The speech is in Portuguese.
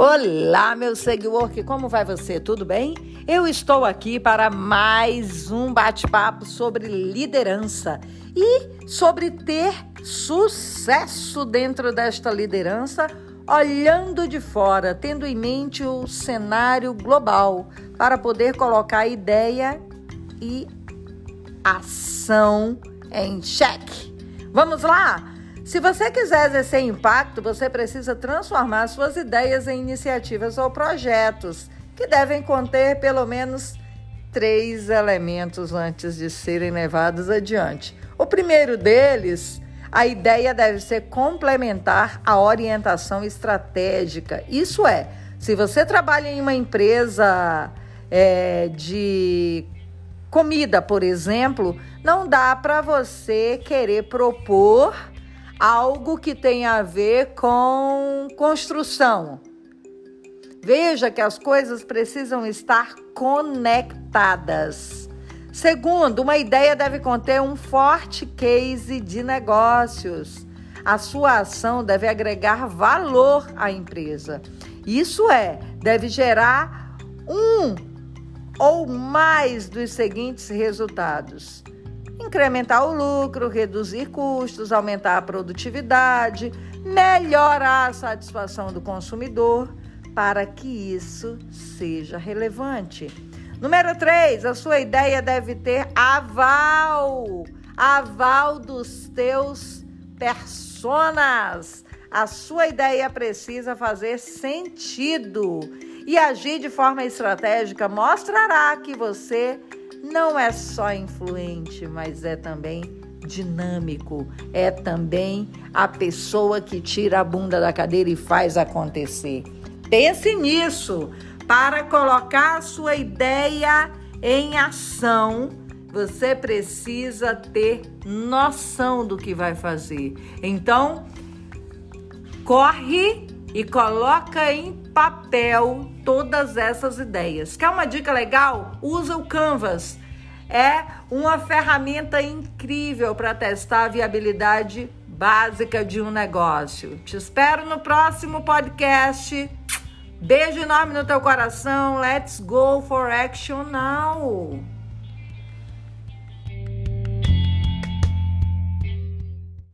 Olá, meu seguidor, como vai você? Tudo bem? Eu estou aqui para mais um bate-papo sobre liderança e sobre ter sucesso dentro desta liderança, olhando de fora, tendo em mente o cenário global para poder colocar ideia e ação em xeque. Vamos lá? Se você quiser exercer impacto, você precisa transformar suas ideias em iniciativas ou projetos que devem conter pelo menos três elementos antes de serem levados adiante. O primeiro deles, a ideia deve ser complementar a orientação estratégica. Isso é, se você trabalha em uma empresa é, de comida, por exemplo, não dá para você querer propor algo que tem a ver com construção. Veja que as coisas precisam estar conectadas. Segundo, uma ideia deve conter um forte case de negócios. A sua ação deve agregar valor à empresa. Isso é, deve gerar um ou mais dos seguintes resultados: incrementar o lucro, reduzir custos, aumentar a produtividade, melhorar a satisfação do consumidor, para que isso seja relevante. Número 3, a sua ideia deve ter aval, aval dos teus personas. A sua ideia precisa fazer sentido e agir de forma estratégica mostrará que você não é só influente, mas é também dinâmico, é também a pessoa que tira a bunda da cadeira e faz acontecer. Pense nisso. Para colocar a sua ideia em ação, você precisa ter noção do que vai fazer. Então, corre e coloca em papel todas essas ideias. Quer uma dica legal? Usa o Canvas. É uma ferramenta incrível para testar a viabilidade básica de um negócio. Te espero no próximo podcast. Beijo enorme no teu coração. Let's go for action now.